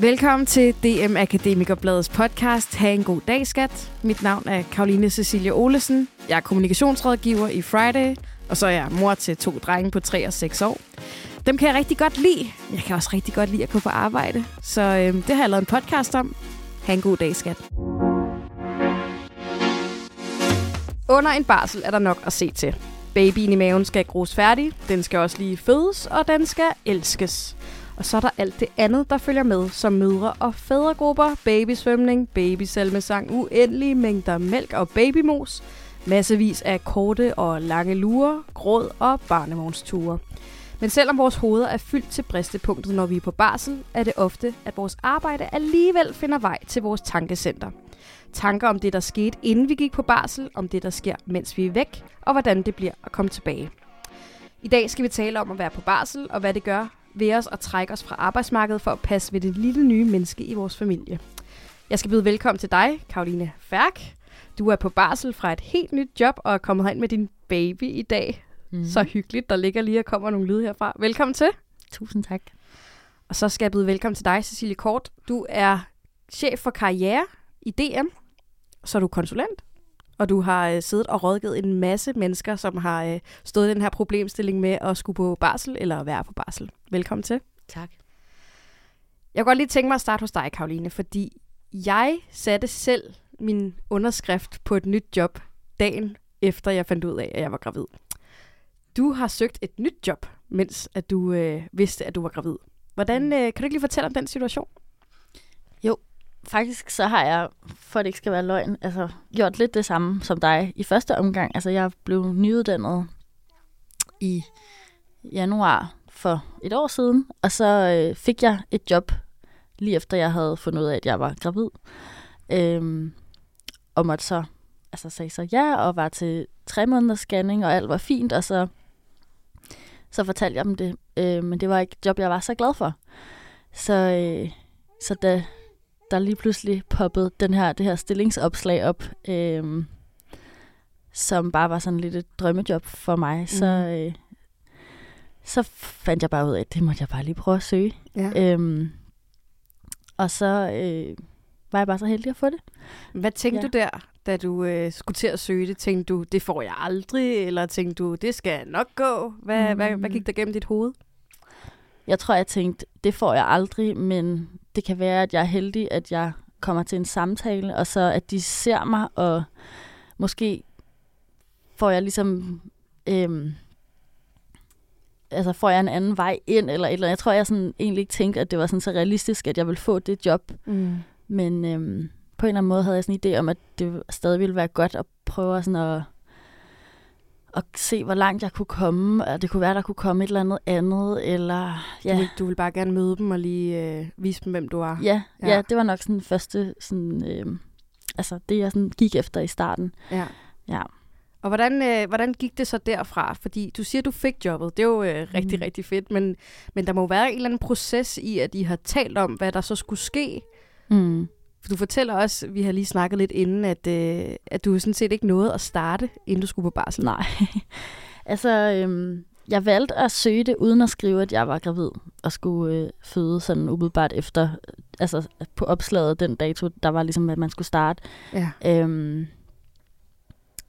Velkommen til DM Akademikerbladets podcast Ha' en god dag, skat. Mit navn er Karoline Cecilia Olesen. Jeg er kommunikationsrådgiver i Friday, og så er jeg mor til to drenge på 3 og 6 år. Dem kan jeg rigtig godt lide. Jeg kan også rigtig godt lide at gå på arbejde. Så øh, det har jeg lavet en podcast om. Ha' en god dag, skat. Under en barsel er der nok at se til. Babyen i maven skal gros færdig, den skal også lige fødes, og den skal elskes. Og så er der alt det andet, der følger med, som mødre- og fædregrupper, babysvømning, babysalmesang, uendelige mængder mælk og babymos, massevis af korte og lange lurer, gråd og barnevognsture. Men selvom vores hoveder er fyldt til bristepunktet, når vi er på barsel, er det ofte, at vores arbejde alligevel finder vej til vores tankecenter. Tanker om det, der skete, inden vi gik på barsel, om det, der sker, mens vi er væk, og hvordan det bliver at komme tilbage. I dag skal vi tale om at være på barsel, og hvad det gør ved os at trække os fra arbejdsmarkedet for at passe ved det lille nye menneske i vores familie. Jeg skal byde velkommen til dig, Karoline Færk. Du er på barsel fra et helt nyt job og er kommet hen med din baby i dag. Mm. Så hyggeligt. Der ligger lige og kommer nogle lyde herfra. Velkommen til. Tusind tak. Og så skal jeg byde velkommen til dig, Cecilie Kort. Du er chef for karriere i DM. Så er du konsulent. Og du har øh, siddet og rådgivet en masse mennesker, som har øh, stået i den her problemstilling med at skulle på barsel eller være på barsel. Velkommen til. Tak. Jeg kunne godt lige tænke mig at starte hos dig, Karoline, fordi jeg satte selv min underskrift på et nyt job dagen efter jeg fandt ud af, at jeg var gravid. Du har søgt et nyt job, mens at du øh, vidste, at du var gravid. Hvordan øh, kan du ikke lige fortælle om den situation? Jo, faktisk så har jeg, for at det ikke skal være løgn, altså gjort lidt det samme som dig i første omgang. Altså jeg blev nyuddannet i januar for et år siden, og så øh, fik jeg et job lige efter jeg havde fundet ud af, at jeg var gravid. Øhm, og måtte så altså sagde så ja, og var til tre måneders scanning, og alt var fint, og så, så fortalte jeg dem det. Øh, men det var ikke et job, jeg var så glad for. Så, øh, så da der lige pludselig poppede den her, det her stillingsopslag op, øh, som bare var sådan lidt et drømmejob for mig, mm. så, øh, så fandt jeg bare ud af, at det måtte jeg bare lige prøve at søge. Ja. Øhm, og så øh, var jeg bare så heldig at få det. Hvad tænkte ja. du der, da du øh, skulle til at søge det? Tænkte du, det får jeg aldrig? Eller tænkte du, det skal nok gå? Hvad, mm. hvad, hvad gik der gennem dit hoved? Jeg tror, jeg tænkte, det får jeg aldrig, men det kan være, at jeg er heldig, at jeg kommer til en samtale, og så at de ser mig, og måske får jeg ligesom... Øhm, altså får jeg en anden vej ind, eller et eller andet. Jeg tror, jeg sådan egentlig ikke tænkte, at det var sådan så realistisk, at jeg ville få det job. Mm. Men øhm, på en eller anden måde havde jeg sådan en idé om, at det stadig ville være godt at prøve sådan at, at se, hvor langt jeg kunne komme. Og det kunne være, der kunne komme et eller andet andet. Eller, ja. du, vil, du vil bare gerne møde dem og lige øh, vise dem, hvem du er. Ja, ja. ja det var nok sådan første, sådan, øh, altså det jeg sådan gik efter i starten. Ja. ja. Og hvordan, øh, hvordan gik det så derfra? Fordi du siger, du fik jobbet. Det er jo øh, rigtig, mm. rigtig fedt. Men, men der må være en eller anden proces i, at I har talt om, hvad der så skulle ske. Mm. For du fortæller også, vi har lige snakket lidt inden, at, øh, at du sådan set ikke nåede at starte, inden du skulle på barsel. Nej. altså, øhm, jeg valgte at søge det, uden at skrive, at jeg var gravid, og skulle øh, føde sådan umiddelbart efter, altså på opslaget den dato, der var ligesom, at man skulle starte. Ja. Øhm,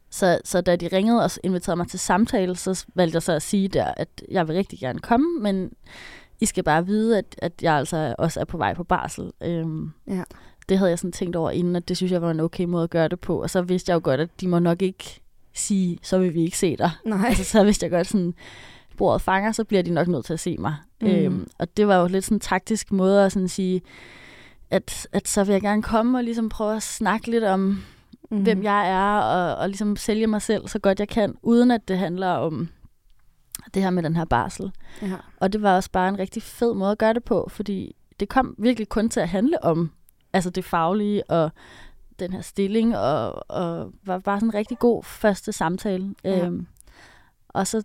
så, så da de ringede og inviterede mig til samtale, så valgte jeg så at sige der, at jeg vil rigtig gerne komme, men I skal bare vide, at, at jeg altså også er på vej på barsel. Øhm, ja. Det havde jeg sådan tænkt over inden, at det synes jeg var en okay måde at gøre det på. Og så vidste jeg jo godt, at de må nok ikke sige, så vil vi ikke se dig. Nej. Altså, så vidste jeg godt sådan, bordet fanger, så bliver de nok nødt til at se mig. Mm. Øhm, og det var jo lidt sådan en taktisk måde at sådan sige, at, at så vil jeg gerne komme og ligesom prøve at snakke lidt om, mm. hvem jeg er, og, og ligesom sælge mig selv så godt jeg kan, uden at det handler om det her med den her barsel. Ja. Og det var også bare en rigtig fed måde at gøre det på, fordi det kom virkelig kun til at handle om altså det faglige og den her stilling, og, og var bare sådan en rigtig god første samtale. Ja. Øhm, og så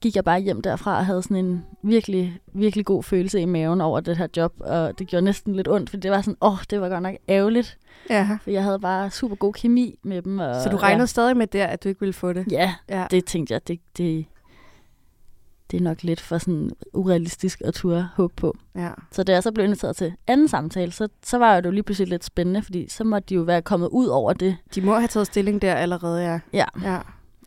gik jeg bare hjem derfra og havde sådan en virkelig, virkelig god følelse i maven over det her job, og det gjorde næsten lidt ondt, for det var sådan, åh, oh, det var godt nok ærgerligt. Ja. For jeg havde bare super god kemi med dem. Og, så du regnede ja. stadig med der, at du ikke ville få det? Ja, ja. det tænkte jeg, det, det, det er nok lidt for sådan urealistisk at turde håbe på. Ja. Så da jeg så blev inviteret til anden samtale, så, så var det jo lige pludselig lidt spændende, fordi så måtte de jo være kommet ud over det. De må have taget stilling der allerede, ja. Ja. Ja.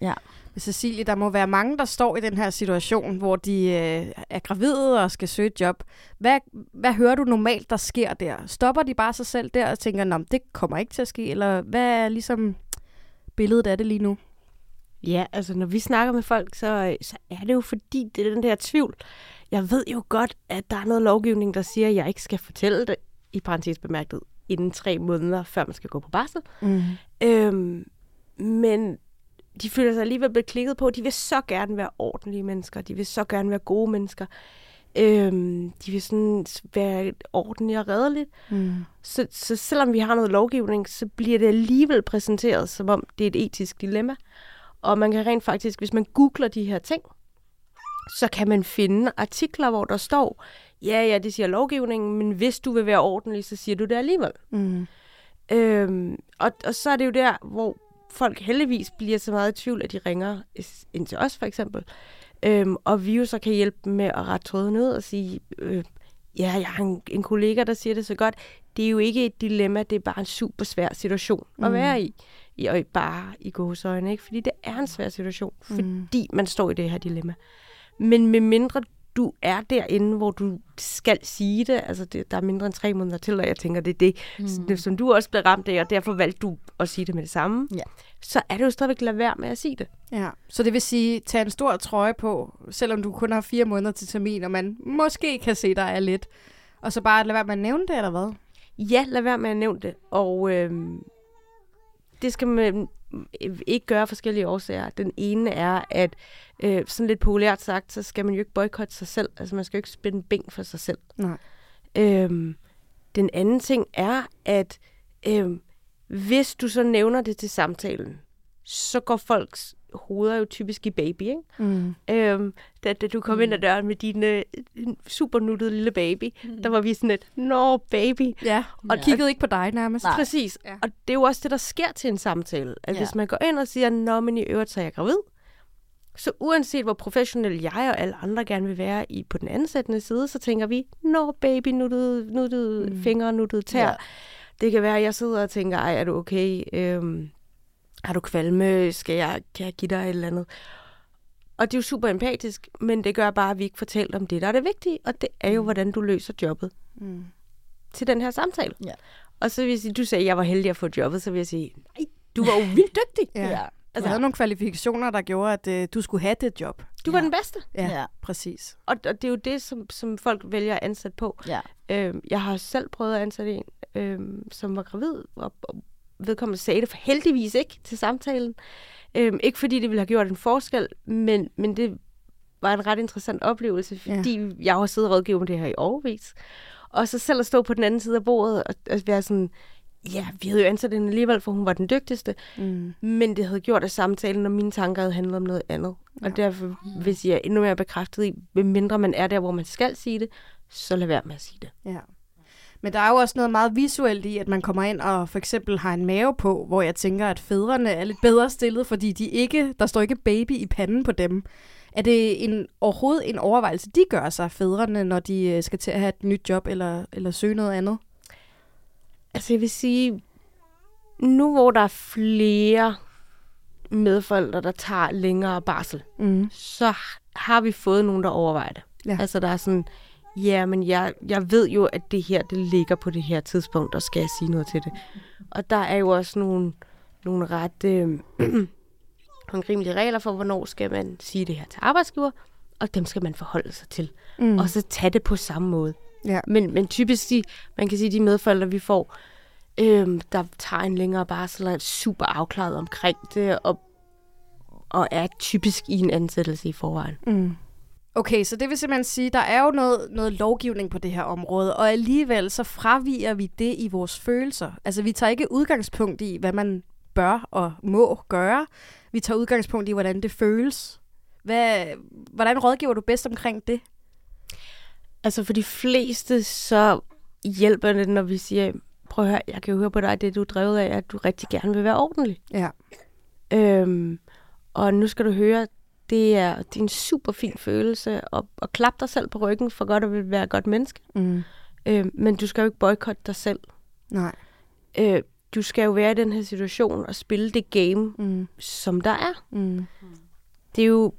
Ja. Cecilie, der må være mange, der står i den her situation, hvor de øh, er gravide og skal søge et job. Hvad, hvad hører du normalt, der sker der? Stopper de bare sig selv der og tænker, Nå, det kommer ikke til at ske? Eller hvad er ligesom billedet af det lige nu? Ja, altså når vi snakker med folk, så, så er det jo fordi, det er den der tvivl. Jeg ved jo godt, at der er noget lovgivning, der siger, at jeg ikke skal fortælle det, i parentes bemærket, inden tre måneder, før man skal gå på barsel. Mm. Øhm, men de føler sig alligevel blevet klikket på. De vil så gerne være ordentlige mennesker. De vil så gerne være gode mennesker. Øhm, de vil sådan være ordentlige og redeligt. Mm. Så, så selvom vi har noget lovgivning, så bliver det alligevel præsenteret, som om det er et etisk dilemma. Og man kan rent faktisk, hvis man googler de her ting, så kan man finde artikler, hvor der står, ja, ja, det siger lovgivningen, men hvis du vil være ordentlig, så siger du det alligevel. Mm. Øhm, og, og så er det jo der, hvor folk heldigvis bliver så meget i tvivl, at de ringer ind til os for eksempel. Øhm, og vi jo så kan hjælpe dem med at rette tråden ud og sige, øh, ja, jeg har en, en kollega, der siger det så godt. Det er jo ikke et dilemma, det er bare en super svær situation mm. at være i. i og bare i gåsøjne, ikke? Fordi det er en svær situation, Mm. fordi man står i det her dilemma. Men med mindre du er derinde, hvor du skal sige det, altså det, der er mindre end tre måneder til, og jeg tænker, det er det, mm. som du også blev ramt af, og derfor valgte du at sige det med det samme, Ja. så er det jo stadigvæk lade være med at sige det. Ja, så det vil sige, tag en stor trøje på, selvom du kun har fire måneder til termin, og man måske kan se, der er lidt. Og så bare lade være med at nævne det, eller hvad? Ja, lad være med at nævne det, og øhm, det skal man øh, ikke gøre af forskellige årsager. Den ene er, at øh, sådan lidt populært sagt, så skal man jo ikke boykotte sig selv. Altså man skal jo ikke spænde ben for sig selv. Nej. Øhm, den anden ting er, at øhm, hvis du så nævner det til samtalen, så går folks hoveder jo typisk i baby, ikke? Mm. Øhm, da, da du kom mm. ind ad døren med din øh, super nuttede lille baby, mm. der var vi sådan et, nå baby. Ja, og Ja. kiggede ikke på dig nærmest. Nej. Præcis. Ja. Og det er jo også det, der sker til en samtale. At Ja. hvis man går ind og siger, nå, men i øvrigt så er jeg gravid, så uanset hvor professionel jeg og alle andre gerne vil være i på den ansættende side, så tænker vi, nå baby, nuttede, nuttede Mm. mm. fingre, nuttede tær. Ja. Det kan være, at jeg sidder og tænker, ej, er du okay? Øhm, har du kvalme? Skal jeg, kan jeg give dig et eller andet? Og det er jo super empatisk, men det gør bare, at vi ikke fortæller om det, der er det vigtige, og det er jo, hvordan du løser jobbet Mm. til den her samtale. Ja. Og så vil jeg sige, du sagde, at jeg var heldig at få jobbet, så vil jeg sige, nej, du var jo vildt dygtig. Ja. Ja. Altså, du havde nogle kvalifikationer, der gjorde, at øh, du skulle have det job. Du var Ja. den bedste. Ja, Ja. præcis. Og, og det er jo det, som, som folk vælger at ansætte på. Ja. Øhm, jeg har selv prøvet at ansætte en, øhm, som var gravid, og, og vedkommende sagde det for heldigvis ikke til samtalen. Øhm, ikke fordi det ville have gjort en forskel, men, men det var en ret interessant oplevelse, fordi ja. jeg har siddet og rådgivet med det her i overvis. Og så selv at stå på den anden side af bordet og, og være sådan, ja, vi havde jo ansat hende alligevel, for hun var den dygtigste, Mm. men det havde gjort, at samtalen og mine tanker havde handlet om noget andet. Ja. Og derfor hvis jeg endnu mere bekræftet i, mindre man er der, hvor man skal sige det, så lad være med at sige det. Ja. Men der er jo også noget meget visuelt i, at man kommer ind og for eksempel har en mave på, hvor jeg tænker, at fædrene er lidt bedre stillet, fordi de ikke, der står ikke baby i panden på dem. Er det en, overhovedet en overvejelse, de gør sig, fædrene, når de øh, skal til at have et nyt job eller, eller søge noget andet? Altså jeg vil sige, nu hvor der er flere medforældre, der tager længere barsel, Mm. så har vi fået nogen, der overvejer det. Ja. Altså der er sådan, ja, men jeg, jeg ved jo, at det her, det ligger på det her tidspunkt, og skal jeg sige noget til det. Og der er jo også nogle, nogle ret øh, håndgrimelige regler for, hvornår skal man sige det her til arbejdsgiver, og dem skal man forholde sig til. Mm. Og så tage det på samme måde. Ja. Men, men typisk, de, man kan sige, de medforældre, vi får, øhm, der tager en længere barsel, er super afklaret omkring det, og, og er typisk i en ansættelse i forvejen. Mm. Okay, så det vil simpelthen sige, der er jo noget, noget lovgivning på det her område, og alligevel så fraviger vi det i vores følelser. Altså vi tager ikke udgangspunkt i, hvad man bør og må gøre. Vi tager udgangspunkt i, hvordan det føles. Hvad, hvordan rådgiver du bedst omkring det? Altså for de fleste, så hjælper det, når vi siger, prøv at høre, jeg kan jo høre på dig, det du er drevet af, at du rigtig gerne vil være ordentlig. Ja. Øhm, og nu skal du høre, Det er, det er en super fin følelse at, at klappe dig selv på ryggen for godt at vil være et godt menneske. Mm. Øh, men du skal jo ikke boykotte dig selv. Nej. Øh, du skal jo være i den her situation og spille det game, Mm. som der er. Mm. Det er jo,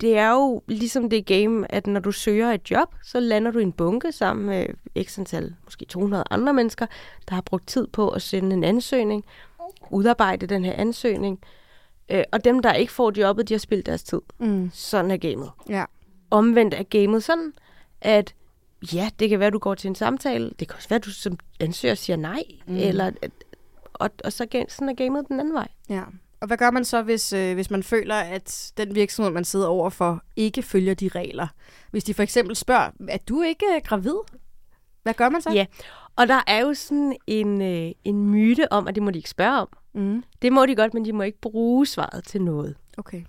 det er jo ligesom det game, at når du søger et job, så lander du i en bunke sammen med x antal, måske 200 andre mennesker, der har brugt tid på at sende en ansøgning, udarbejde den her ansøgning. Øh, og dem, der ikke får jobbet, de har spildt deres tid. Mm. Sådan er gamet. Ja. Omvendt er gamet sådan, at ja, det kan være, du går til en samtale. Det kan også være, du som ansøger siger nej. Mm. Eller, og, og så sådan er gamet den anden vej. Ja. Og hvad gør man så, hvis, øh, hvis man føler, at den virksomhed, man sidder overfor, ikke følger de regler? Hvis de for eksempel spørger, er du ikke øh, gravid? Hvad gør man så? Ja. Og der er jo sådan en, øh, en myte om, at det må de ikke spørge om. Mm. Det må de godt, men de må ikke bruge svaret til noget. Okay.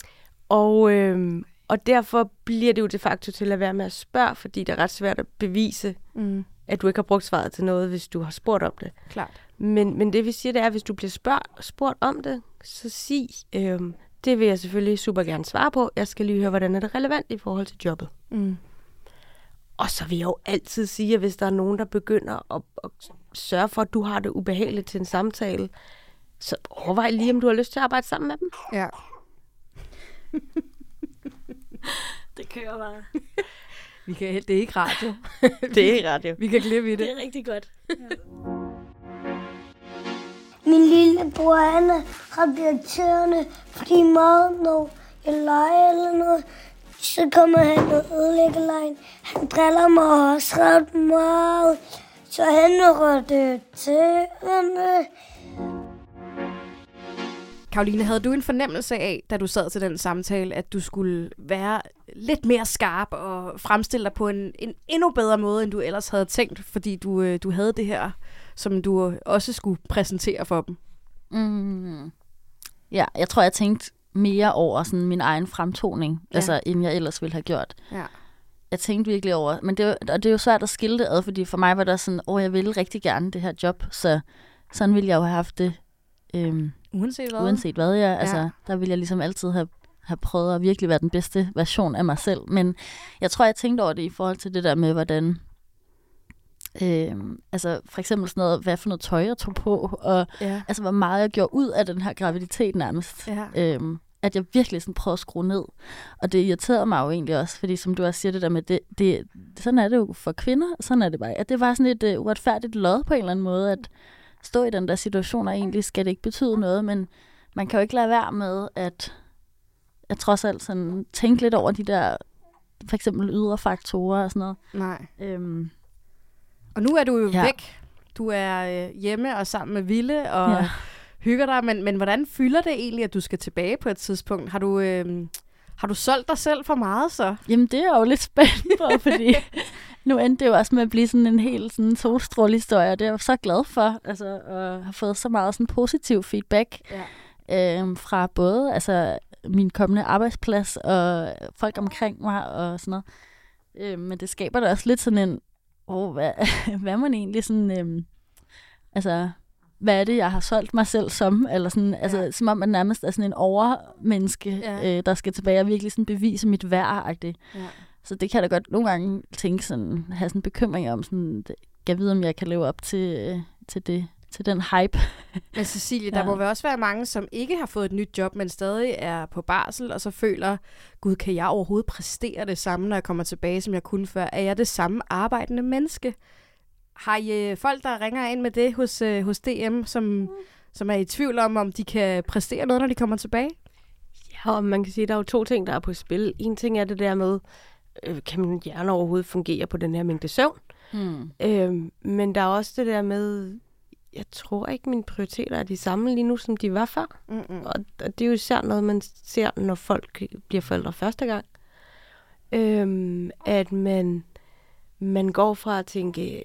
Og, øh, og derfor bliver det jo de facto til at være med at spørge, fordi det er ret svært at bevise, Mm. at du ikke har brugt svaret til noget, hvis du har spurgt om det. Klart. Men, men det vi siger, det er, at hvis du bliver spørg, spurgt om det, så sig, øh, det vil jeg selvfølgelig super gerne svare på. Jeg skal lige høre, hvordan er det relevant i forhold til jobbet. Mm. Og så vil jeg jo altid sige, at hvis der er nogen, der begynder at, at sørge for, at du har det ubehageligt til en samtale, så overvej lige, om du har lyst til at arbejde sammen med dem. Ja. Det kører bare. Vi kan, det er ikke radio. Det er ret, jo. Vi kan klippe i det. Det er rigtig godt. Min lillebror, han er ret irriterende, fordi meget, når jeg leger eller noget, så kommer han og ødelægger lejen. Han driller mig også ret meget, så han er ret irriterende. Karoline, havde du en fornemmelse af, da du sad til den samtale, at du skulle være lidt mere skarp og fremstille dig på en, en endnu bedre måde, end du ellers havde tænkt, fordi du, øh, du havde det her, som du også skulle præsentere for dem? Mm. Ja, jeg tror, jeg tænkte mere over sådan min egen fremtoning, Ja. ja. altså, end jeg ellers ville have gjort. Ja. Jeg tænkte virkelig over, men det, jo- og det er jo svært at skille det ad, fordi for mig var der sådan, åh, jeg ville rigtig gerne det her job, så sådan ville jeg jo have haft det, øhm, Uanset hvad? uanset hvad jeg, altså, Ja. der ville jeg ligesom altid have, have prøvet at virkelig være den bedste version af mig selv, men jeg tror, jeg tænkte over det i forhold til det der med, hvordan, øhm, altså for eksempel sådan noget, hvad for noget tøj jeg tog på, og Ja. altså hvor meget jeg gjorde ud af den her graviditet nærmest. Ja. Øhm, at jeg virkelig sådan prøvede at skrue ned. Og det irriterede mig jo egentlig også, fordi som du også siger det der med, det, det, sådan er det jo for kvinder, sådan er det bare. At det var sådan et uh, uretfærdigt lod på en eller anden måde, at stå i den der situation, og egentlig skal det ikke betyde noget, men man kan jo ikke lade være med at, at trods alt sådan tænke lidt over de der, for eksempel ydre faktorer og sådan noget. Nej. Øhm, Og nu er du jo ja. Væk. Du er øh, hjemme og sammen med Ville og ja. Hygger dig, men, men hvordan fylder det egentlig, at du skal tilbage på et tidspunkt? Har du, øh, har du solgt dig selv for meget så? Jamen, det er jeg jo lidt spændt på, fordi nu endte det jo også med at blive sådan en helt sådan solstrålehistorie, og det er jeg jo så glad for, altså, at have fået så meget sådan positiv feedback Ja. øhm, fra både altså, min kommende arbejdsplads og folk omkring mig og sådan noget. Øhm, men det skaber da også lidt sådan en, oh, hvad, hvad man egentlig sådan, øhm, altså, hvad er det, jeg har solgt mig selv som? Eller sådan, ja. altså, som om man nærmest er sådan en overmenneske, Ja. øh, der skal tilbage og virkelig sådan bevise mit værd. Ja. Så det kan jeg da godt nogle gange tænke sådan, have sådan en bekymring om, sådan, jeg ved, om jeg kan leve op til, øh, til, det, til den hype. Men Cecilie, der Ja. må vel også være mange, som ikke har fået et nyt job, men stadig er på barsel, og så føler, gud, kan jeg overhovedet præstere det samme, når jeg kommer tilbage, som jeg kunne før? Er jeg det samme arbejdende menneske? Har I øh, folk, der ringer ind med det hos, øh, hos DM, som, som er i tvivl om, om de kan præstere noget, når de kommer tilbage? Ja, og man kan sige, at der er jo to ting, der er på spil. En ting er det der med, øh, kan min hjerne overhovedet fungere på den her mængde søvn? Hmm. Øhm, men der er også det der med, jeg tror ikke, mine prioriteter er de samme lige nu, som de var før. Mm-mm. Og og det er jo især noget, man ser, når folk bliver forældre første gang. Øhm, at man, man går fra at tænke, øh,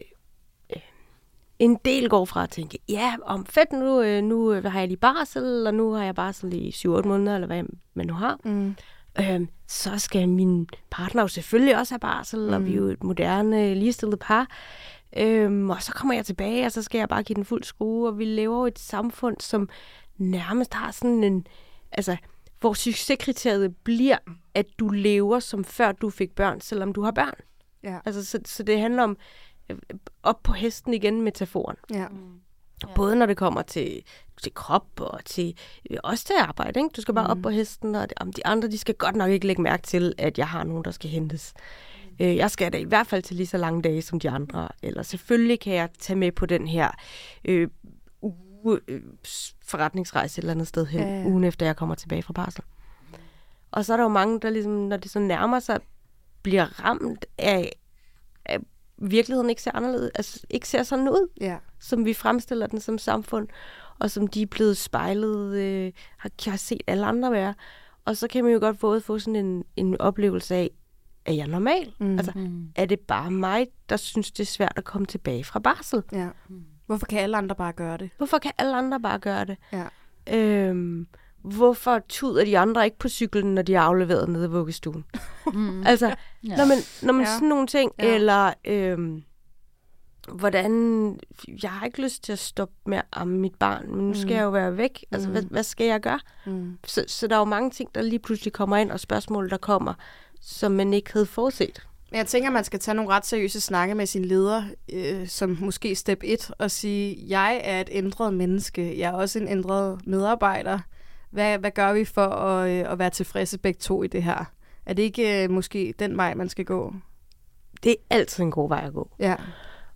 en del går fra at tænke, ja, om fedt, nu, øh, nu øh, har jeg lige barsel, og nu har jeg barsel i 7-8 måneder, eller hvad man nu har. Mm. Øhm, så skal min partner jo selvfølgelig også have barsel, mm. og vi er jo et moderne, ligestillet par. Øhm, og så kommer jeg tilbage, og så skal jeg bare give den fuld skrue, og vi lever jo et samfund, som nærmest har sådan en... Altså, hvor succeskriteriet bliver, at du lever som før du fik børn, selvom du har børn. Ja. Altså, så, så det handler om op på hesten igen, metaforen. Ja. Ja. Både når det kommer til, til krop og til, øh, også til arbejde. Ikke? Du skal bare mm. op på hesten, og det, om de andre de skal godt nok ikke lægge mærke til, at jeg har nogen, der skal hentes. Øh, jeg skal da i hvert fald til lige så lange dage som de andre. Eller selvfølgelig kan jeg tage med på den her øh, uge, øh, forretningsrejse et eller andet sted hen, Ja, ja, ugen efter jeg kommer tilbage fra barsel. Og så er der jo mange, der ligesom, når det så nærmer sig, bliver ramt af, virkeligheden ikke ser anderledes, altså ikke ser sådan ud Ja. som vi fremstiller den som samfund, og som de er blevet spejlet, øh, har, har set alle andre være. Og så kan man jo godt både få sådan en, en oplevelse af, er jeg normal? Mm. Altså, er det bare mig, der synes, det er svært at komme tilbage fra barsel? ja. Hvorfor kan alle andre bare gøre det? Hvorfor kan alle andre bare gøre det? Ja. Øhm, hvorfor tuder de andre ikke på cyklen, når de er afleveret nede i vuggestuen? Mm. Altså, Ja. Når man, når man Ja. sådan nogle ting, Ja. eller øhm, hvordan, jeg har ikke lyst til at stoppe med at amme mit barn, men nu skal Mm. jeg jo være væk. Altså, Mm. hvad, hvad skal jeg gøre? Mm. Så, så der er jo mange ting, der lige pludselig kommer ind, og spørgsmål, der kommer, som man ikke havde forudset. Men jeg tænker, man skal tage nogle ret seriøse snakke med sin leder, øh, som måske step 1, og sige, jeg er et ændret menneske, jeg er også en ændret medarbejder. Hvad, hvad gør vi for at, øh, at være tilfredse begge to i det her? Er det ikke øh, måske den vej, man skal gå? Det er altid en god vej at gå. Ja.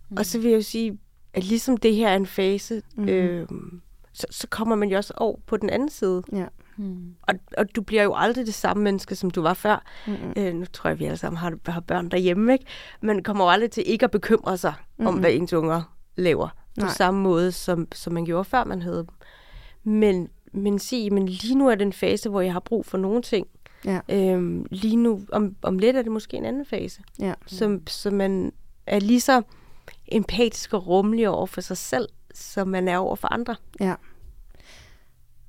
Mm. Og så vil jeg jo sige, at ligesom det her er en fase, mm. øhm, så, så kommer man jo også over på den anden side. Ja. Mm. Og, og du bliver jo aldrig det samme menneske, som du var før. Mm-hmm. Øh, nu tror jeg, vi alle sammen har, har børn derhjemme, ikke? Man kommer jo aldrig til ikke at bekymre sig mm-hmm. om, hvad ens unger laver. På Nej. samme måde, som, som man gjorde, før man havde dem. Men, men sig, men lige nu er det en fase, hvor jeg har brug for nogle ting. Ja. Øhm, lige nu, om, om lidt er det måske en anden fase. Ja. Som, som man er lige så empatisk og rummelig over for sig selv, som man er over for andre. Ja.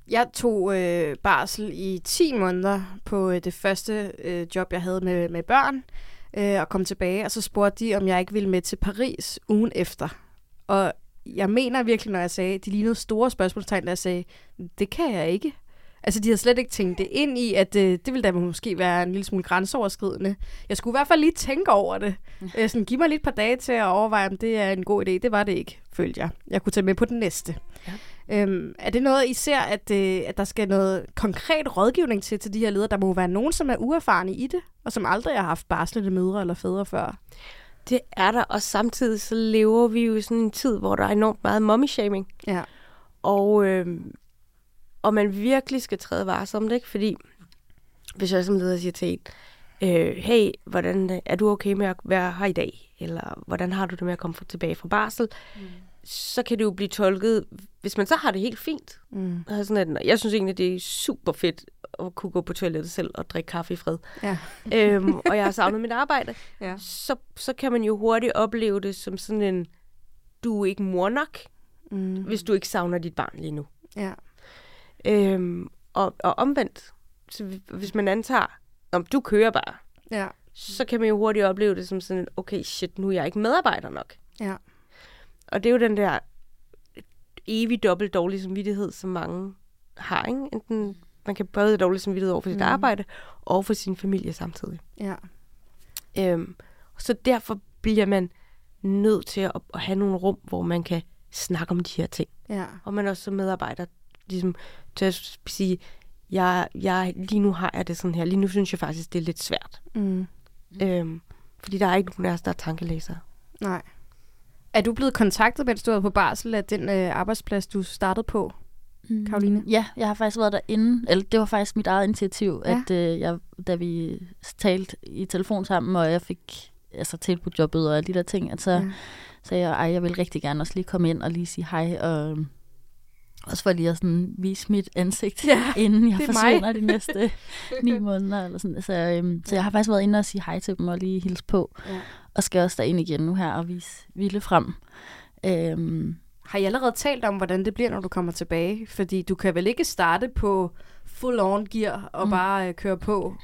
Jeg tog øh, barsel i 10 måneder på øh, det første øh, job, jeg havde med, med børn, øh, og kom tilbage, og så spurgte de, om jeg ikke ville med til Paris ugen efter. Og jeg mener virkelig, når jeg sagde, de lignede store spørgsmålstegn, da jeg sagde, det kan jeg ikke. Altså, de havde slet ikke tænkt det ind i, at øh, det ville da måske være en lille smule grænseoverskridende. Jeg skulle i hvert fald lige tænke over det. Øh, sådan, giv mig lige et par dage til at overveje, om det er en god idé. Det var det ikke, følte jeg. Jeg kunne tage med på den næste. Ja. Øhm, er det noget, I ser, at, øh, at der skal noget konkret rådgivning til til de her ledere? Der må være nogen, som er uerfarne i det, og som aldrig har haft barslende mødre eller fædre før. Det er der, og samtidig så lever vi jo i sådan en tid, hvor der er enormt meget mommy-shaming. Ja. Og, øh, og man virkelig skal træde varsomt, ikke? Fordi hvis jeg som leder siger til en, øh, hey, hvordan er du okay med at være her i dag? Eller hvordan har du det med at komme tilbage fra barsel? Mm. Så kan det jo blive tolket, hvis man så har det helt fint. Mm. Og sådan at, jeg synes egentlig, det er super fedt at kunne gå på toilettet selv og drikke kaffe i fred. Ja. øhm, og jeg har savnet mit arbejde. Ja. Så, så kan man jo hurtigt opleve det som sådan en, du er ikke mor nok, Mm. hvis du ikke savner dit barn lige nu. Ja. Øhm, og, og omvendt, så hvis- man antager, om du kører bare, Ja. så kan man jo hurtigt opleve det som sådan, okay, shit, nu er jeg ikke medarbejder nok. Ja. Og det er jo den der evig dobbelt dårlig samvittighed, som mange har, ikke? Enten man kan både have dårlig samvittighed over for sit Mm. arbejde, og for sin familie samtidig. Ja. Øhm, så derfor bliver man nødt til at, at have nogle rum, hvor man kan snakke om de her ting. Ja. Og man også som medarbejder ligesom til at sige, jeg, jeg, lige nu har jeg det sådan her. Lige nu synes jeg faktisk, det er lidt svært. Mm. Øhm, fordi der er ikke nogen af os, der er tankelæsere. Nej. Er du blevet kontaktet, mens du var på barsel, af den øh, arbejdsplads, du startede på? Mm. Karoline? Ja, jeg har faktisk været derinde. Eller det var faktisk mit eget initiativ, Ja. at øh, jeg, da vi talte i telefon sammen, og jeg fik altså tilbudt jobbet og alle de der ting, at så Ja. sagde jeg, ej, jeg vil rigtig gerne også lige komme ind og lige sige hej, og også for lige at sådan vise mit ansigt, Ja, inden jeg det er forsvinder de næste ni måneder. Eller sådan. Så, øhm, så jeg har faktisk været inde og sige hej til dem og lige hilse på, Ja. og skal også derind igen nu her og vise Ville frem. Øhm, Har I allerede talt om, hvordan det bliver, når du kommer tilbage? Fordi du kan vel ikke starte på full on gear og mm. Mm. bare øh, køre på.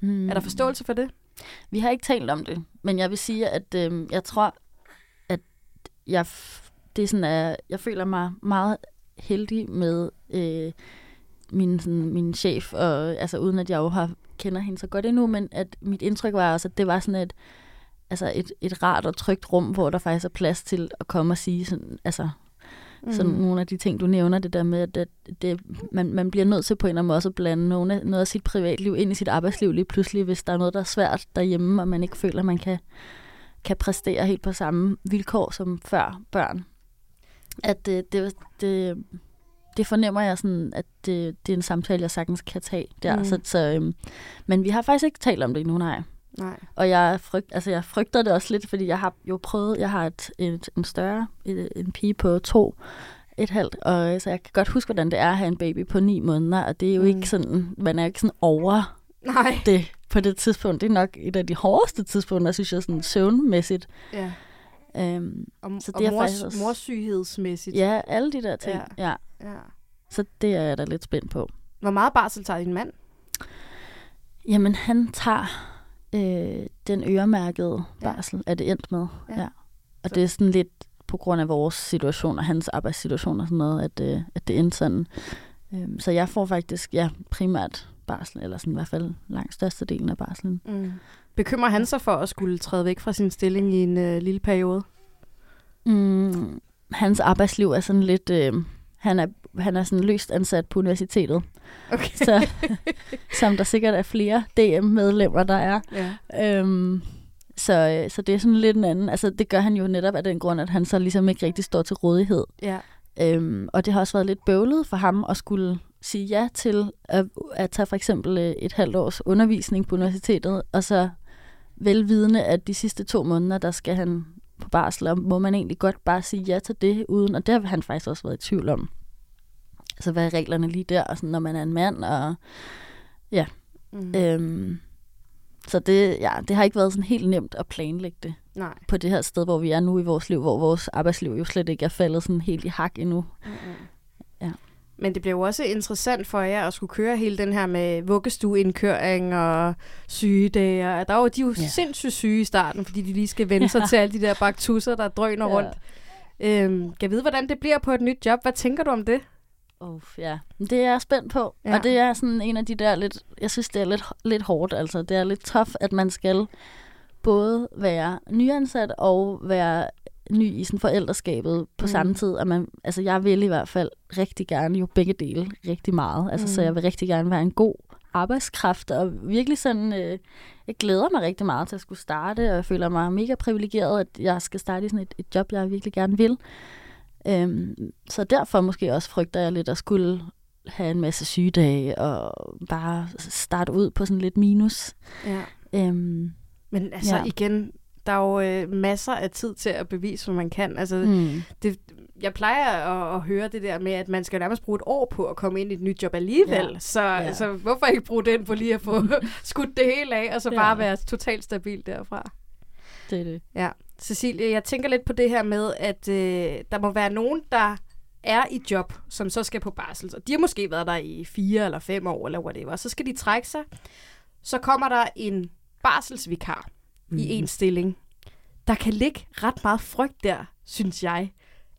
hmm. Er der forståelse for det? Vi har ikke talt om det, men jeg vil sige, at øh, jeg tror, at jeg, det er sådan, at jeg føler mig meget heldig med øh, min, sådan, min chef, og, altså uden at jeg jo har, kender hende så godt endnu, men at mit indtryk var også, at det var sådan et, altså et, et rart og trygt rum, hvor der faktisk er plads til at komme og sige sådan, altså Mm. Sådan nogle af de ting, du nævner, det der med, at det, det, man, man bliver nødt til på en eller anden måde at blande nogle af, noget af sit privatliv ind i sit arbejdsliv lige pludselig, hvis der er noget, der er svært derhjemme, og man ikke føler, at man kan, kan præstere helt på samme vilkår som før børn. At det, det, det, det fornemmer jeg sådan, at det, det er en samtale, jeg sagtens kan tage der. Mm. Så, så, øhm, men vi har faktisk ikke talt om det endnu, nej. Nej. Og jeg, frygt, altså jeg frygter det også lidt, fordi jeg har jo prøvet, jeg har et, et, en større, et, en pige på to, et halvt, og så jeg kan godt huske, hvordan det er at have en baby på ni måneder, og det er jo mm. ikke sådan, man er jo ikke sådan over Nej. det på det tidspunkt. Det er nok et af de hårdeste tidspunkter, synes jeg, sådan søvnmæssigt. Ja. Øhm, Og, Så og det er mors, faktisk også- morsyghedsmæssigt. ja, alle de der ting. Ja. Ja. ja. ja. Så det er jeg da lidt spændt på. Hvor meget barsel tager din mand? Jamen, han tager øh, den øremærkede Ja. barsel, er det endt med. Ja. Ja. ja. Og Så- det er sådan lidt på grund af vores situation og hans arbejdssituation og sådan noget, at, øh, at det endte sådan. Øhm, så jeg får faktisk, ja, primært barsel, eller sådan i hvert fald langt størstedelen af barselen. Mm. Bekymrer han sig for at skulle træde væk fra sin stilling i en øh, lille periode? Mm, hans arbejdsliv er sådan lidt... Øh, han er, han er sådan løst ansat på universitetet, Okay. så, som der sikkert er flere DM-medlemmer, der er. ja. Øhm, så, øh, så det er sådan lidt en anden... Altså, det gør han jo netop af den grund, at han så ligesom ikke rigtig står til rådighed. ja. Øhm, og det har også været lidt bøvlet for ham at skulle sige ja til at, at tage for eksempel øh, et halvt års undervisning på universitetet, og så velvidende, at de sidste to måneder, der skal han på barsel, og må man egentlig godt bare sige ja til det, uden, og det har han faktisk også været i tvivl om. Altså, hvad er reglerne lige der, og sådan, når man er en mand, og Mm. øhm, så det, ja, det har ikke været sådan helt nemt at planlægge det Nej. på det her sted, hvor vi er nu i vores liv, hvor vores arbejdsliv jo slet ikke er faldet sådan helt i hak endnu. Mm-mm. Ja. Men det jo også interessant for jer at skulle køre hele den her med vuggestueindkøring og sygedage. Der var de jo ja. Ja. sindssygt syge i starten, fordi de lige skal vende sig Ja. til alle de der baktusser, der drøner Ja. rundt. Øhm, kan jeg vide, hvordan det bliver på et nyt job? Hvad tænker du om det? Oh, ja. Det er jeg spændt på. Ja. Og det er sådan en af de der lidt... Jeg synes, det er lidt, lidt hårdt. Altså, det er lidt tough, at man skal både være nyansat og være ny i sådan forældreskabet på Mm. mm. samme tid. At man, altså, jeg vil i hvert fald rigtig gerne jo begge dele rigtig meget. Altså, mm. Så jeg vil rigtig gerne være en god arbejdskraft, og virkelig sådan, øh, jeg glæder mig rigtig meget til at skulle starte, og jeg føler mig mega privilegeret, at jeg skal starte i sådan et, et job, jeg virkelig gerne vil. Øhm, så derfor måske også frygter jeg lidt at skulle have en masse sygedage, og bare starte ud på sådan lidt minus. Ja. Øhm, Men altså ja. Igen, der er jo øh, masser af tid til at bevise, hvad man kan. Altså, mm. det, jeg plejer at, at høre det der med, at man skal nærmest bruge et år på at komme ind i et nyt job alligevel. Ja. Så. Ja. så hvorfor ikke bruge den på lige at få skudt det hele af, og så Ja. bare være totalt stabil derfra? det er det. Ja. Cecilie, jeg tænker lidt på det her med, at øh, der må være nogen, der er i job, som så skal på barsel. Og de har måske været der i fire eller fem år, eller whatever. Så skal de trække sig. Så kommer der en barselsvikar mm. i en stilling. Der kan ligge ret meget frygt der, synes jeg,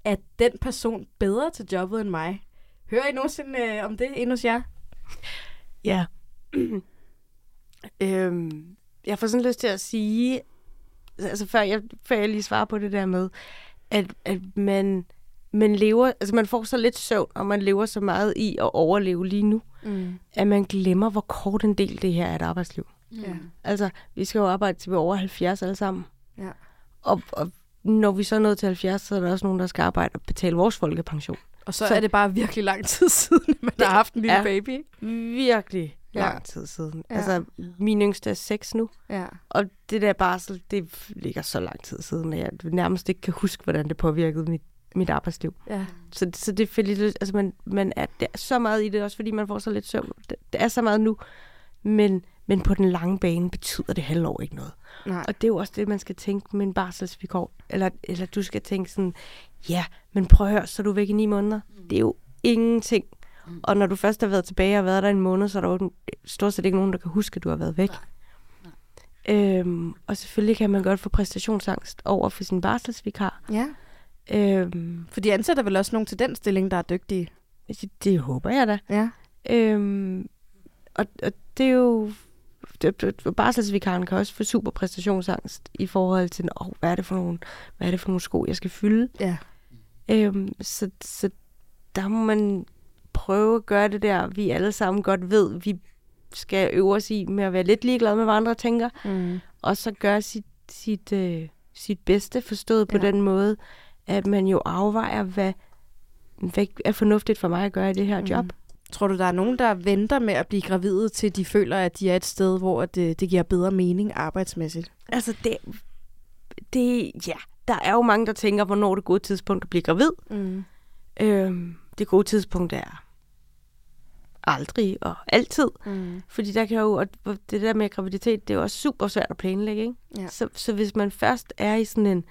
at den person bedre til jobbet end mig. Hører I nogensinde øh, om det inde hos jer? Ja. øhm, jeg får sådan lyst til at sige, altså før jeg, før jeg lige svarer på det der med, at, at man, man lever, altså man får så lidt søvn, og man lever så meget i at overleve lige nu, Mm. at man glemmer, hvor kort en del det her er et arbejdsliv. Ja. Altså, vi skal jo arbejde til vi er over 70 alle sammen. Ja. Og, og når vi så er nået til 70, så er der også nogen, der skal arbejde og betale vores folkepension. Og så, Så- er det bare virkelig lang tid siden, man har haft en lille er- baby. Virkelig Ja. lang tid siden. Ja. Altså, min yngste er 6 nu. Ja. Og det der barsel, det ligger så lang tid siden, at jeg nærmest ikke kan huske, hvordan det påvirkede mit, mit arbejdsliv. ja. Så, så det er lidt, altså man, man er, der er så meget i det, også fordi man får så lidt søvn. Det, det er så meget nu, men, men på den lange bane betyder det halvår ikke noget. Nej. Og det er jo også det, man skal tænke med en barselsvikar. Eller, eller du skal tænke sådan, ja, men prøv at høre, så er du væk i ni måneder. Det er jo ingenting. Og når du først har været tilbage og været der en måned, så er der jo stort set ikke nogen, der kan huske, at du har været væk. Øhm, og selvfølgelig kan man godt få præstationsangst over for sin barselsvikar. Ja. Øhm, For de ansætter vel også nogen til den stilling, der er dygtige. det, det håber jeg da. Ja. Øhm, og, og det er jo... Barselsvikaren kan også få super præstationsangst i forhold til, oh, hvad, er det for nogle, hvad er det for nogle sko, jeg skal fylde. Ja. Øhm, så, så der må man prøve at gøre det der, vi alle sammen godt ved, vi skal øve os i med at være lidt ligeglade med, hvad andre tænker, Mm. og så gøre sit, sit, øh, sit bedste, forstået på Ja. den måde, at man jo afvejer, hvad, hvad er fornuftigt for mig at gøre i det her job. Mm. Tror du, der er nogen, der venter med at blive gravide, til de føler, at de er et sted, hvor det, det giver bedre mening arbejdsmæssigt? Altså, det, det, ja, der er jo mange, der tænker, hvornår er det gode tidspunkt at blive gravid. Mm. Øhm, det gode tidspunkt er aldrig og altid. Mm. Fordi der kan jo, og det der med graviditet, det er jo også super svært at planlægge, ikke? Ja. Så, så hvis man først er i sådan en,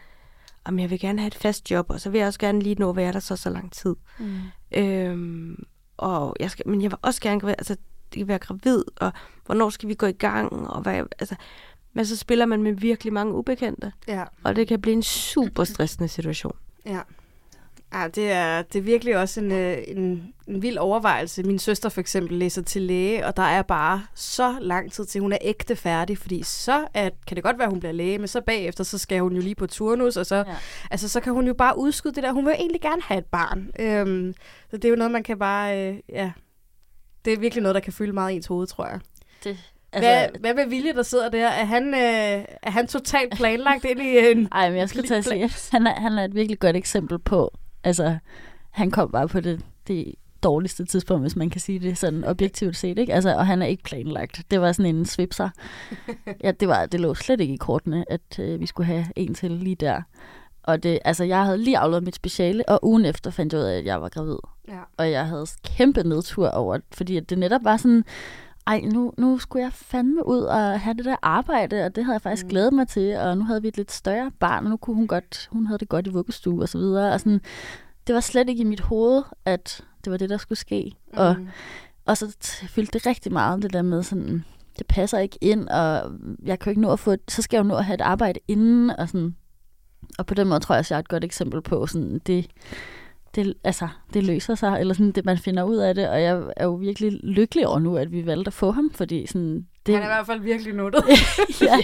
om jeg vil gerne have et fast job, og så vil jeg også gerne lige nå at være der så så lang tid. Mm. Øhm, og jeg skal, men jeg vil også gerne være, altså, det kan være gravid, og hvornår skal vi gå i gang, og hvad, altså, men så spiller man med virkelig mange ubekendte, Ja. og det kan blive en super stressende situation. Ja. Ja, det er, det er virkelig også en, øh, en, en vild overvejelse. Min søster for eksempel læser til læge, og der er bare så lang tid til, hun er ægte færdig, fordi så er, kan det godt være, hun bliver læge, men så bagefter, så skal hun jo lige på turnus, og så, ja. Altså, så kan hun jo bare udskyde det der. Hun vil jo egentlig gerne have et barn. Øhm, så det er jo noget, man kan bare, øh, ja, det er virkelig noget, der kan fylde meget i ens hoved, tror jeg. Det, Altså, hvad, hvad med Vilje, der sidder der? Er han, øh, er han totalt planlagt ind i en... Ej, men jeg skal til at sige, han er, han er et virkelig godt eksempel på, altså, han kom bare på det, det dårligste tidspunkt, hvis man kan sige det sådan objektivt set, ikke? Altså, og han er ikke planlagt. Det var sådan en svipser. ja, det, var, det lå slet ikke i kortene, at øh, vi skulle have en til lige der. Og det, altså, jeg havde lige afleveret mit speciale, og ugen efter fandt jeg ud af, at jeg var gravid. Ja. Og jeg havde kæmpe nedtur over, det, fordi det netop var sådan, ej, nu, nu skulle jeg fandme ud og have det der arbejde, og det havde jeg faktisk Mm. glædet mig til, og nu havde vi et lidt større barn, og nu kunne hun godt, hun havde det godt i vuggestue og så videre, og sådan, det var slet ikke i mit hoved, at det var det, der skulle ske. Mm. Og, og så fyldte det rigtig meget, det der med sådan, det passer ikke ind, og jeg kan jo ikke nå at få, så skal jeg jo nå at have et arbejde inden, og sådan, og på den måde tror jeg, at jeg er et godt eksempel på, sådan, det, det, altså, det løser sig, eller sådan, det, man finder ud af det, og jeg er jo virkelig lykkelig over nu, at vi valgte at få ham, fordi sådan, det, Han er i hvert fald virkelig nuttet. ja,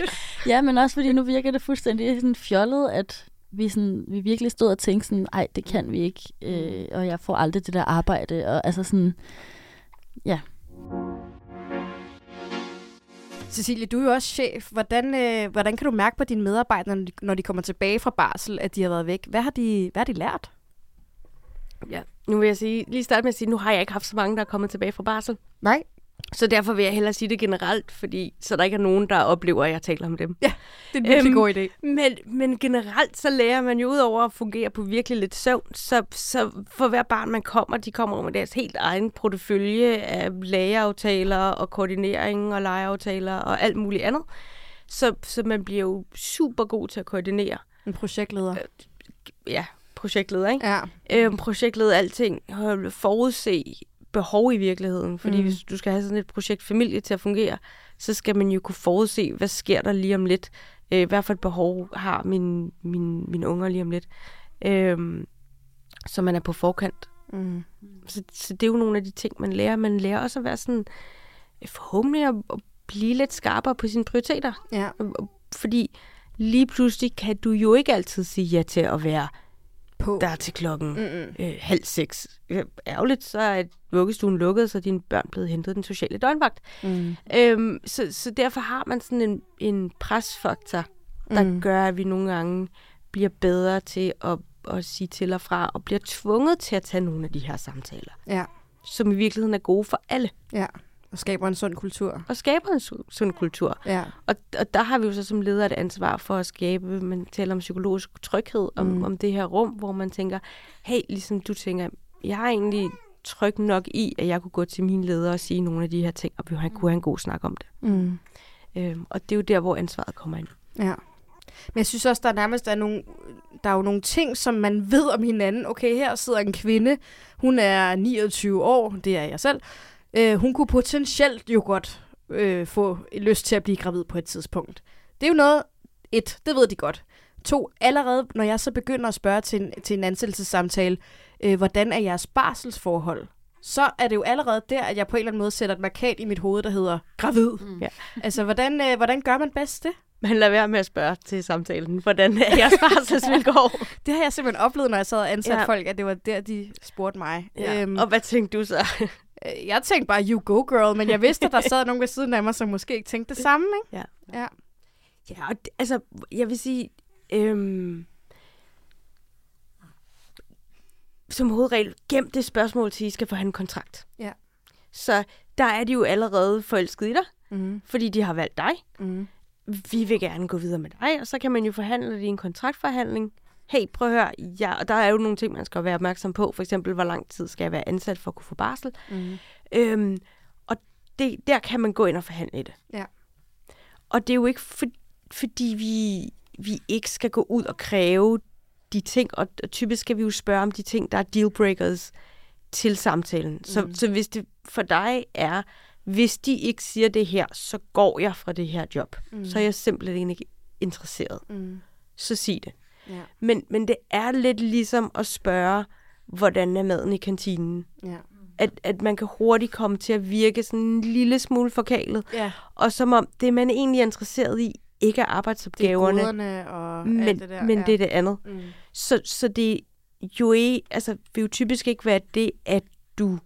ja, men også fordi nu virker det fuldstændig sådan fjollet, at vi, sådan, vi virkelig stod og tænkte sådan, ej, det kan vi ikke, øh, og jeg får aldrig det der arbejde, og altså sådan, ja. Cecilie, du er jo også chef. Hvordan, øh, hvordan kan du mærke på dine medarbejdere, når de, når de kommer tilbage fra barsel, at de har været væk? Hvad har de, hvad har de lært? Ja. Nu vil jeg sige, lige starte med at sige, nu har jeg ikke haft så mange, der er kommet tilbage fra barsel. Nej. Så derfor vil jeg hellere sige det generelt, fordi så der ikke er nogen, der oplever, at jeg taler om dem. Det er en virkelig Øhm, god idé. Men, men generelt så lærer man jo ud over at fungere på virkelig lidt søvn, så, så for hver barn man kommer, de kommer med deres helt egen portefølje af lægeaftaler og koordinering og legeaftaler og alt muligt andet. Så, så man bliver jo super god til at koordinere. En projektleder. Ja, projektleder, ikke? Ja. Øhm, projektlede alting, forudse behov i virkeligheden. Fordi Mm. hvis du skal have sådan et projekt familie til at fungere, så skal man jo kunne forudse, hvad sker der lige om lidt. Øh, hvad for et behov har min, min, mine unger lige om lidt. Øhm, så man er på forkant. Mm. Så, så det er jo nogle af de ting, man lærer. Man lærer også at være sådan, øh, forhåbentlig at, at blive lidt skarpere på sine prioriteter. Ja. Fordi lige pludselig kan du jo ikke altid sige ja til at være På. der til klokken Mm-mm. øh, halv seks. Øh, Ærgerligt, så er vuggestuen lukket, så dine børn blevet hentet den sociale døgnvagt. Mm. Øhm, så, så derfor har man sådan en, en presfaktor, der mm. gør, at vi nogle gange bliver bedre til at, at sige til og fra, og bliver tvunget til at tage nogle af de her samtaler, Ja. som i virkeligheden er gode for alle, Ja. Og skaber en sund kultur. og skaber en su- sund kultur. Ja. Og, og der har vi jo så som leder et ansvar for at skabe, man taler om psykologisk tryghed, om, Mm. om det her rum, hvor man tænker, hey, ligesom du tænker, jeg har egentlig tryg nok i, at jeg kunne gå til mine ledere og sige nogle af de her ting, og vi kunne have en god snak om det. Mm. Øhm, og det er jo der, hvor ansvaret kommer ind. Ja. Men jeg synes også, der nærmest er nogle, der er jo nogle ting, som man ved om hinanden. Okay, her sidder en kvinde, hun er 29 år, det er jeg selv. Øh, hun kunne potentielt jo godt øh, få lyst til at blive gravid på et tidspunkt. Det er jo noget, et, det ved de godt. To, allerede når jeg så begynder at spørge til en, til en ansættelsessamtale, øh, hvordan er jeres barselsforhold? så er det jo allerede der, at jeg på en eller anden måde sætter et markat i mit hoved, der hedder gravid. Mm. Ja. Altså, hvordan, øh, hvordan gør man bedst det? Men lad være med at spørge til samtalen, hvordan er jeres barselsvilkår? Det har jeg simpelthen oplevet, når jeg sad og ansatte Ja. ja. folk, at det var der, de spurgte mig. Ja. Øhm, Og hvad tænkte du så? Øh, jeg tænkte bare, you go girl, men jeg vidste, at der sad nogen ved siden af mig, som måske ikke tænkte det samme, ikke? Ja. Ja, og det, altså, jeg vil sige, øhm, som hovedregel, gem det spørgsmål til, I skal forhandle en kontrakt. Ja. Så der er de jo allerede forelsket i dig, Mm. fordi de har valgt dig. Mm. Vi vil gerne gå videre med dig, og så kan man jo forhandle det i en kontraktforhandling. Hey, prøv at høre, ja, og der er jo nogle ting, man skal være opmærksom på. For eksempel, hvor lang tid skal jeg være ansat for at kunne få barsel. Mm. Øhm, og det, der kan man gå ind og forhandle det. Ja. Og det er jo ikke for, fordi vi, vi ikke skal gå ud og kræve de ting, og, typisk skal vi jo spørge om de ting, der er dealbreakers til samtalen. Så, Mhm. så hvis det for dig er, hvis de ikke siger det her, så går jeg fra det her job. Mm. Så er jeg simpelthen ikke interesseret. Mm. Så sig det. Ja. Men, men det er lidt ligesom at spørge, hvordan er maden i kantinen? Ja. At, at man kan hurtigt komme til at virke sådan en lille smule forkælet. ja. Og som om det, man egentlig er interesseret i, ikke er Det er arbejdsopgaverne, og men, alt det der. men ja. det er det andet. Mm. Så, så det jo ikke, altså, vil jo typisk ikke være det, at du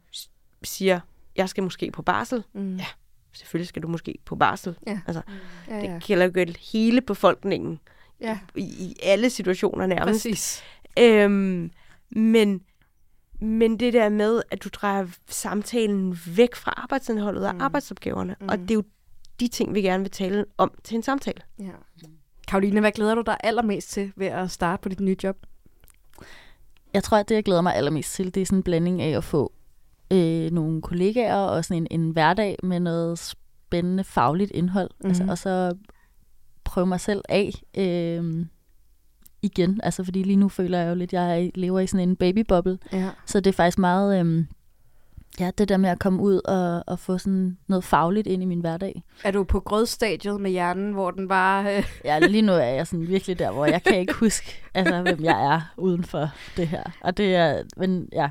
siger, jeg skal måske på barsel. Mm. Ja. Selvfølgelig skal du måske på barsel. Ja. Altså, ja, ja. det gælder jo hele befolkningen ja. i, i alle situationer nærmest. Præcis. Øhm, men, men det der med, at du drejer samtalen væk fra arbejdsindholdet og Mm. arbejdsopgaverne, og Mm. det er jo de ting, vi gerne vil tale om til en samtale. Ja. Karoline, hvad glæder du dig allermest til ved at starte på dit nye job? Jeg tror, at det, jeg glæder mig allermest til, det er sådan en blanding af at få øh, nogle kollegaer og sådan en, en hverdag med noget spændende fagligt indhold. Mm-hmm. Altså, Mhm. og så prøve mig selv af øh, igen. Altså, fordi lige nu føler jeg jo lidt, at jeg lever i sådan en babybubble. Ja. Så det er faktisk meget... Øh, ja, det der med at komme ud og, og få sådan noget fagligt ind i min hverdag. Er du på grødstadiet med hjernen, hvor den bare... Øh... Ja, lige nu er jeg sådan virkelig der, hvor jeg kan ikke huske, altså, hvem jeg er uden for det her. Og det er, men ja,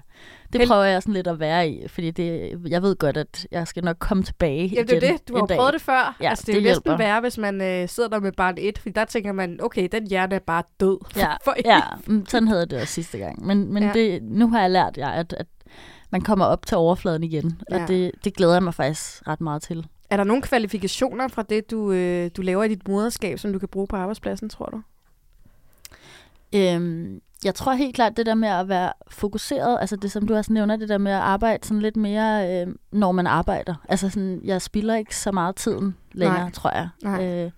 det Hel- prøver jeg sådan lidt at være i, fordi det, jeg ved godt, at jeg skal nok komme tilbage Jamen, det er det. Du har dag. prøvet det før. Ja, altså, det er det jo næsten hjælper. værre, hvis man øh, sidder der med barn 1, fordi der tænker man, okay, den hjerne er bare død. Ja, for ja, mm, sådan havde det også sidste gang. Men, men Ja. ja. det, nu har jeg lært jer, at, at man kommer op til overfladen igen, og Ja. det, det glæder jeg mig faktisk ret meget til. Er der nogle kvalifikationer fra det, du, øh, du laver i dit moderskab, som du kan bruge på arbejdspladsen, tror du? Øhm, jeg tror helt klart, det der med at være fokuseret, altså det som du også nævner, det der med at arbejde sådan lidt mere, øh, når man arbejder. Altså sådan, jeg spilder ikke så meget tiden længere, Nej. Tror jeg. Nej. Øh,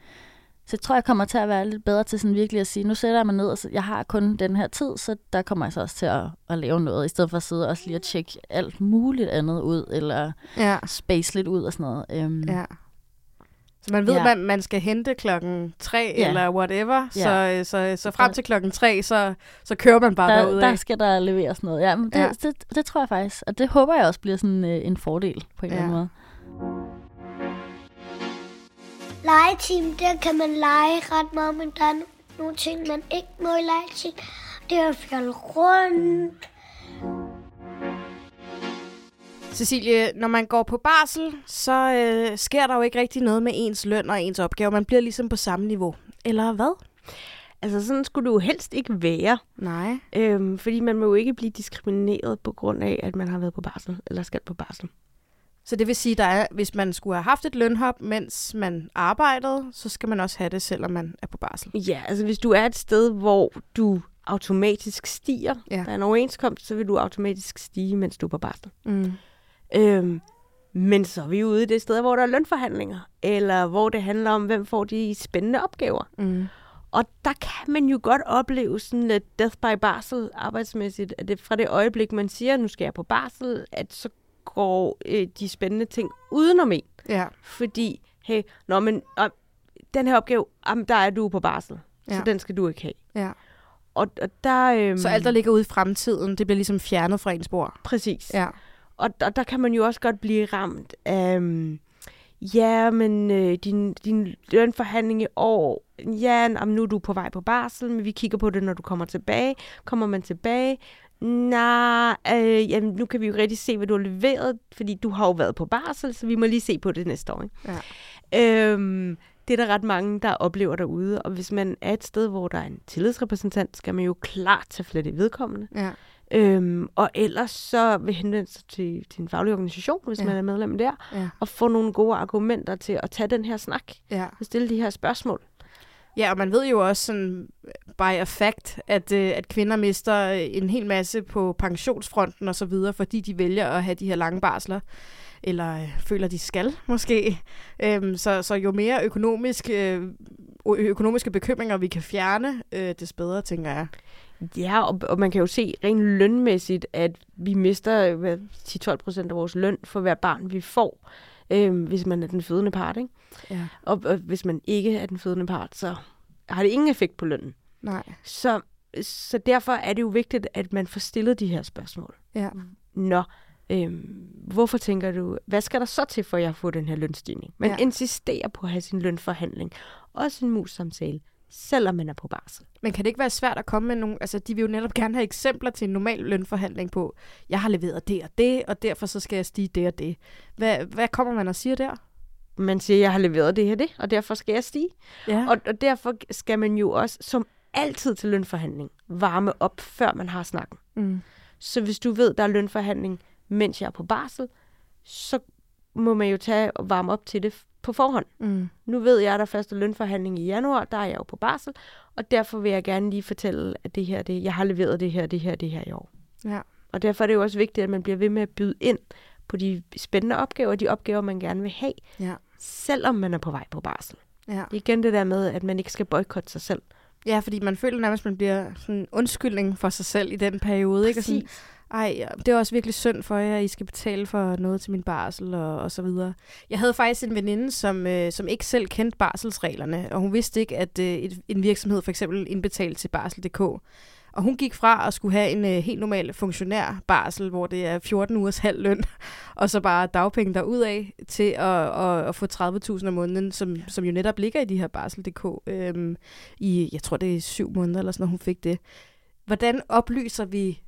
så jeg tror, jeg kommer til at være lidt bedre til sådan virkelig at sige, nu sætter jeg mig ned, og så, jeg har kun den her tid, så der kommer jeg så også til at, at lave noget, i stedet for at sidde og lige at tjekke alt muligt andet ud, eller Ja. space lidt ud og sådan noget. Øhm, ja. Så man ved, Ja. at man, man skal hente klokken 3 Ja. eller whatever, Ja. så, øh, så, så frem til klokken 3, så, så kører man bare der, derudad. der skal der leveres noget. Ja, men det, Ja. ja. Det, det, tror jeg faktisk. Og det håber jeg også bliver sådan øh, en fordel på en Ja. eller anden måde. Legeteam, der kan man lege ret meget, men der er no- nogle ting, man ikke må i legeteam. Det er at fjolle rundt. Cecilie, når man går på barsel, så øh, sker der jo ikke rigtig noget med ens løn og ens opgave. Man bliver ligesom på samme niveau. Eller hvad? Altså sådan skulle jo helst ikke være, Nej. øhm, fordi man må jo ikke blive diskrimineret på grund af, at man har været på barsel, eller skal på barsel. Så det vil sige, der er, hvis man skulle have haft et lønhop, mens man arbejdede, så skal man også have det, selvom man er på barsel. Ja, altså hvis du er et sted, hvor du automatisk stiger, Ja. der er en overenskomst, så vil du automatisk stige, mens du er på barsel. Mm. Øhm, men så er vi ude i det sted, hvor der er lønforhandlinger, eller hvor det handler om, hvem får de spændende opgaver. Mm. Og der kan man jo godt opleve sådan lidt death by barsel arbejdsmæssigt, at det fra det øjeblik, man siger, nu skal jeg på barsel, at så går øh, de spændende ting udenom en. Ja. Fordi, hey, nå, men øh, den her opgave, jamen, der er du på barsel, ja. Så den skal du ikke have. ja. Og, og der... Øhm, Så alt, der ligger ude i fremtiden, det bliver ligesom fjernet fra ens bord. Præcis. Ja. Og, og der kan man jo også godt blive ramt af, øhm, ja, men øh, din, din lønforhandling i år, ja, jamen, nu er du på vej på barsel, men vi kigger på det, når du kommer tilbage. Kommer man tilbage, Nej, øh, jamen, nu kan vi jo rigtig se, hvad du har leveret, fordi du har jo været på barsel, så vi må lige se på det næste år. Ikke? Ja. Øhm, det er der ret mange, der oplever derude, og hvis man er et sted, hvor der er en tillidsrepræsentant, skal man jo klart tage flet i vedkommende. Ja. Øhm, og ellers så vil henvende sig til, til en faglig organisation, hvis Ja. man er medlem der, Ja. og få nogle gode argumenter til at tage den her snak ja. og stille de her spørgsmål. Ja, og man ved jo også sådan by a fact, at, øh, at kvinder mister øh, en hel masse på pensionsfronten og så videre, fordi de vælger at have de her lange barsler, eller øh, føler, de skal måske. Øhm, så, så jo mere økonomisk, øh, økonomiske bekymringer vi kan fjerne, øh, des bedre, tænker jeg. Ja, og, og man kan jo se rent lønmæssigt, at vi mister hvad, 10-12 procent af vores løn for hver barn, vi får, øhm, hvis man er den fødende part. Ikke? Ja. Og, og hvis man ikke er den fødende part, så har det ingen effekt på lønnen. Nej. Så, så derfor er det jo vigtigt, at man får stillet de her spørgsmål. Ja. Nå, øhm, hvorfor tænker du, hvad skal der så til, for at jeg får den her lønstigning? Man Ja. insisterer på at have sin lønforhandling. Også en mus-samtale, selvom man er på barsel. Men kan det ikke være svært at komme med nogle... Altså, de vil jo netop gerne have eksempler til en normal lønforhandling på, jeg har leveret det og det, og derfor så skal jeg stige det og det. Hvad, hvad kommer man og siger der? Man siger, jeg har leveret det her det, og derfor skal jeg stige. Ja. Og, og derfor skal man jo også, som altid til lønforhandling, varme op, før man har snakken. mm. Så hvis du ved, der er lønforhandling, mens jeg er på barsel, så må man jo tage og varme op til det på forhånd. Mm. Nu ved jeg, at der er første lønforhandling i januar, der er jeg jo på barsel, og derfor vil jeg gerne lige fortælle, at det her, det, jeg har leveret det her, det her, det her i år. Ja. Og derfor er det jo også vigtigt, at man bliver ved med at byde ind på de spændende opgaver, de opgaver, man gerne vil have, Ja. selvom man er på vej på barsel. Ja. Det igen det der med, at man ikke skal boykotte sig selv. ja, fordi man føler nærmest, at man bliver sådan en undskyldning for sig selv i den periode. Ikke? Og sådan, ej, det er også virkelig synd for jer, at I skal betale for noget til min barsel og, og så videre. Jeg havde faktisk en veninde, som, øh, som ikke selv kendte barselsreglerne, og hun vidste ikke, at øh, et, en virksomhed for eksempel indbetalte til barsel.dk. Og hun gik fra at skulle have en øh, helt normal funktionær barsel, hvor det er 14 ugers halv løn, og så bare dagpenge derudaf, til at, at, at få 30.000 om måneden, som, som jo netop ligger i de her barsel.dk. Øhm, I, jeg tror, det er syv måneder eller sådan, når hun fik det. Hvordan oplyser vi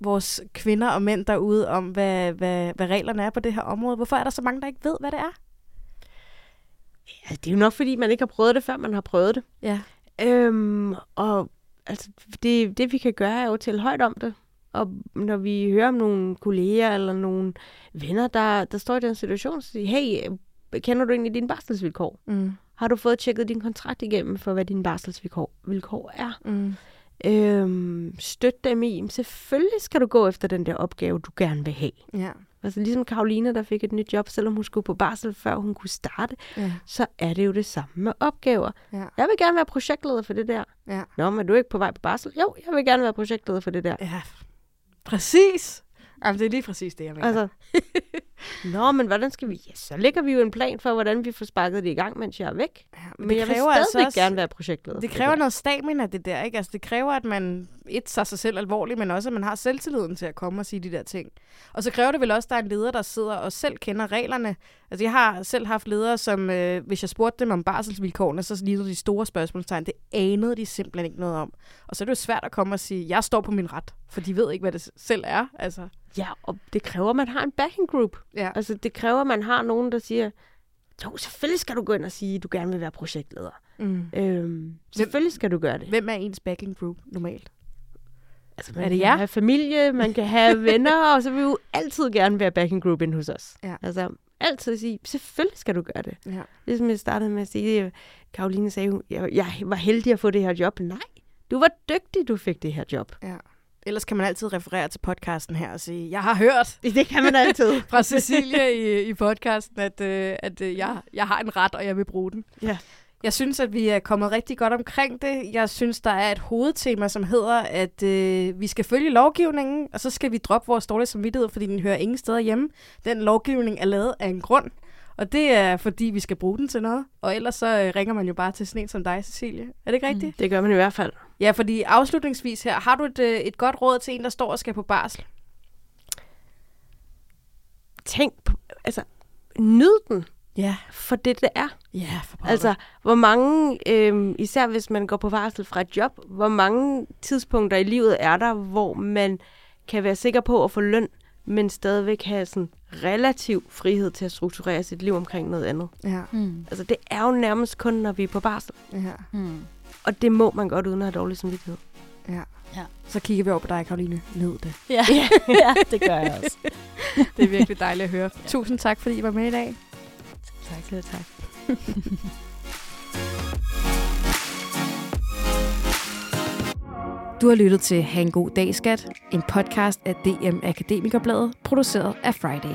vores kvinder og mænd derude om, hvad, hvad, hvad reglerne er på det her område? Hvorfor er der så mange, der ikke ved, hvad det er? Ja, det er jo nok, fordi man ikke har prøvet det, før man har prøvet det. Ja. Øhm, og altså, det, det, vi kan gøre, er jo at tælle højt om det. Og når vi hører om nogle kolleger eller nogle venner, der, der står i den situation, så siger hey, kender du egentlig dine barselsvilkår? Mm. Har du fået tjekket din kontrakt igennem for, hvad dine barselsvilkår vilkår er? Mm. Øhm, støt dem i, "Jamen, selvfølgelig skal du gå efter den der opgave, du gerne vil have. Ja. Altså ligesom Karoline, der fik et nyt job, selvom hun skulle på barsel, før hun kunne starte, Ja. så er det jo det samme med opgaver. Ja. Jeg vil gerne være projektleder for det der. Ja. Nå, men er du ikke på vej på barsel? Jo, jeg vil gerne være projektleder for det der. ja. Præcis. Jamen, det er lige præcis det, jeg mener. Altså, Nå, men hvordan skal vi? Ja, så lægger vi jo en plan for, hvordan vi får sparket det i gang, mens jeg er væk. ja, Men, men jeg vil stadigvæk altså også, gerne være projektleder. Det kræver der. noget stamina, det der, ikke? Altså, det kræver, at man et tager sig selv alvorligt, men også, at man har selvtilliden til at komme og sige de der ting. Og så kræver det vel også, at der er en leder, der sidder og selv kender reglerne. Altså, jeg har selv haft ledere, som, øh, hvis jeg spurgte dem om barselsvilkårene, så lige de store spørgsmålstegn, det anede de simpelthen ikke noget om. Og så er det jo svært at komme og sige, jeg står på min ret, for de ved ikke, hvad det selv er. Altså, Ja, og det kræver, at man har en backing group. ja. Altså, det kræver, at man har nogen, der siger, jo, selvfølgelig skal du gå ind og sige, at du gerne vil være projektleder. Mm. Øhm, selvfølgelig skal du gøre det. Hvem er ens backing group normalt? Altså, Er man det kan jer? have familie, man kan have venner, og så vil vi jo altid gerne være backing group ind hos os. Ja. Altså, altid sige, selvfølgelig skal du gøre det. Ja. Ligesom jeg startede med at sige, Karoline sagde, hun, jeg, jeg var heldig at få det her job. Nej, du var dygtig, du fik det her job. ja. Ellers kan man altid referere til podcasten her og sige, jeg har hørt Det kan man altid. fra Cecilia i, i podcasten, at, øh, at øh, jeg, jeg har en ret, og jeg vil bruge den. Ja. Jeg synes, at vi er kommet rigtig godt omkring det. Jeg synes, der er et hovedtema, som hedder, at øh, vi skal følge lovgivningen, og så skal vi droppe vores dårlige samvittighed, fordi den hører ingen steder hjemme. Den lovgivning er lavet af en grund, og det er, fordi vi skal bruge den til noget. Og ellers så øh, ringer man jo bare til sådan en som dig, Cecilie. Er det ikke rigtigt? Det gør man i hvert fald. Ja, fordi afslutningsvis her, har du et, øh, et godt råd til en, der står og skal på barsel? Tænk på, altså, nyd den Ja. for det, det er. Ja, for pokker. Altså, hvor mange, øh, især hvis man går på varsel fra et job, hvor mange tidspunkter i livet er der, hvor man kan være sikker på at få løn, men stadigvæk have sådan relativ frihed til at strukturere sit liv omkring noget andet. Ja. Mm. Altså det er jo nærmest kun, når vi er på barsel. ja. Mm. Og det må man godt, uden at have dårlig samvittighed. ja. Ja. Så kigger vi over på dig, Karoline. Nyd det. Ja. ja, det gør jeg også. Det er virkelig dejligt at høre. Tusind tak, fordi I var med i dag. Tak, selv tak. Du har lyttet til Ha' en god dag, skat. En podcast af DM Akademikerbladet, produceret af Friday.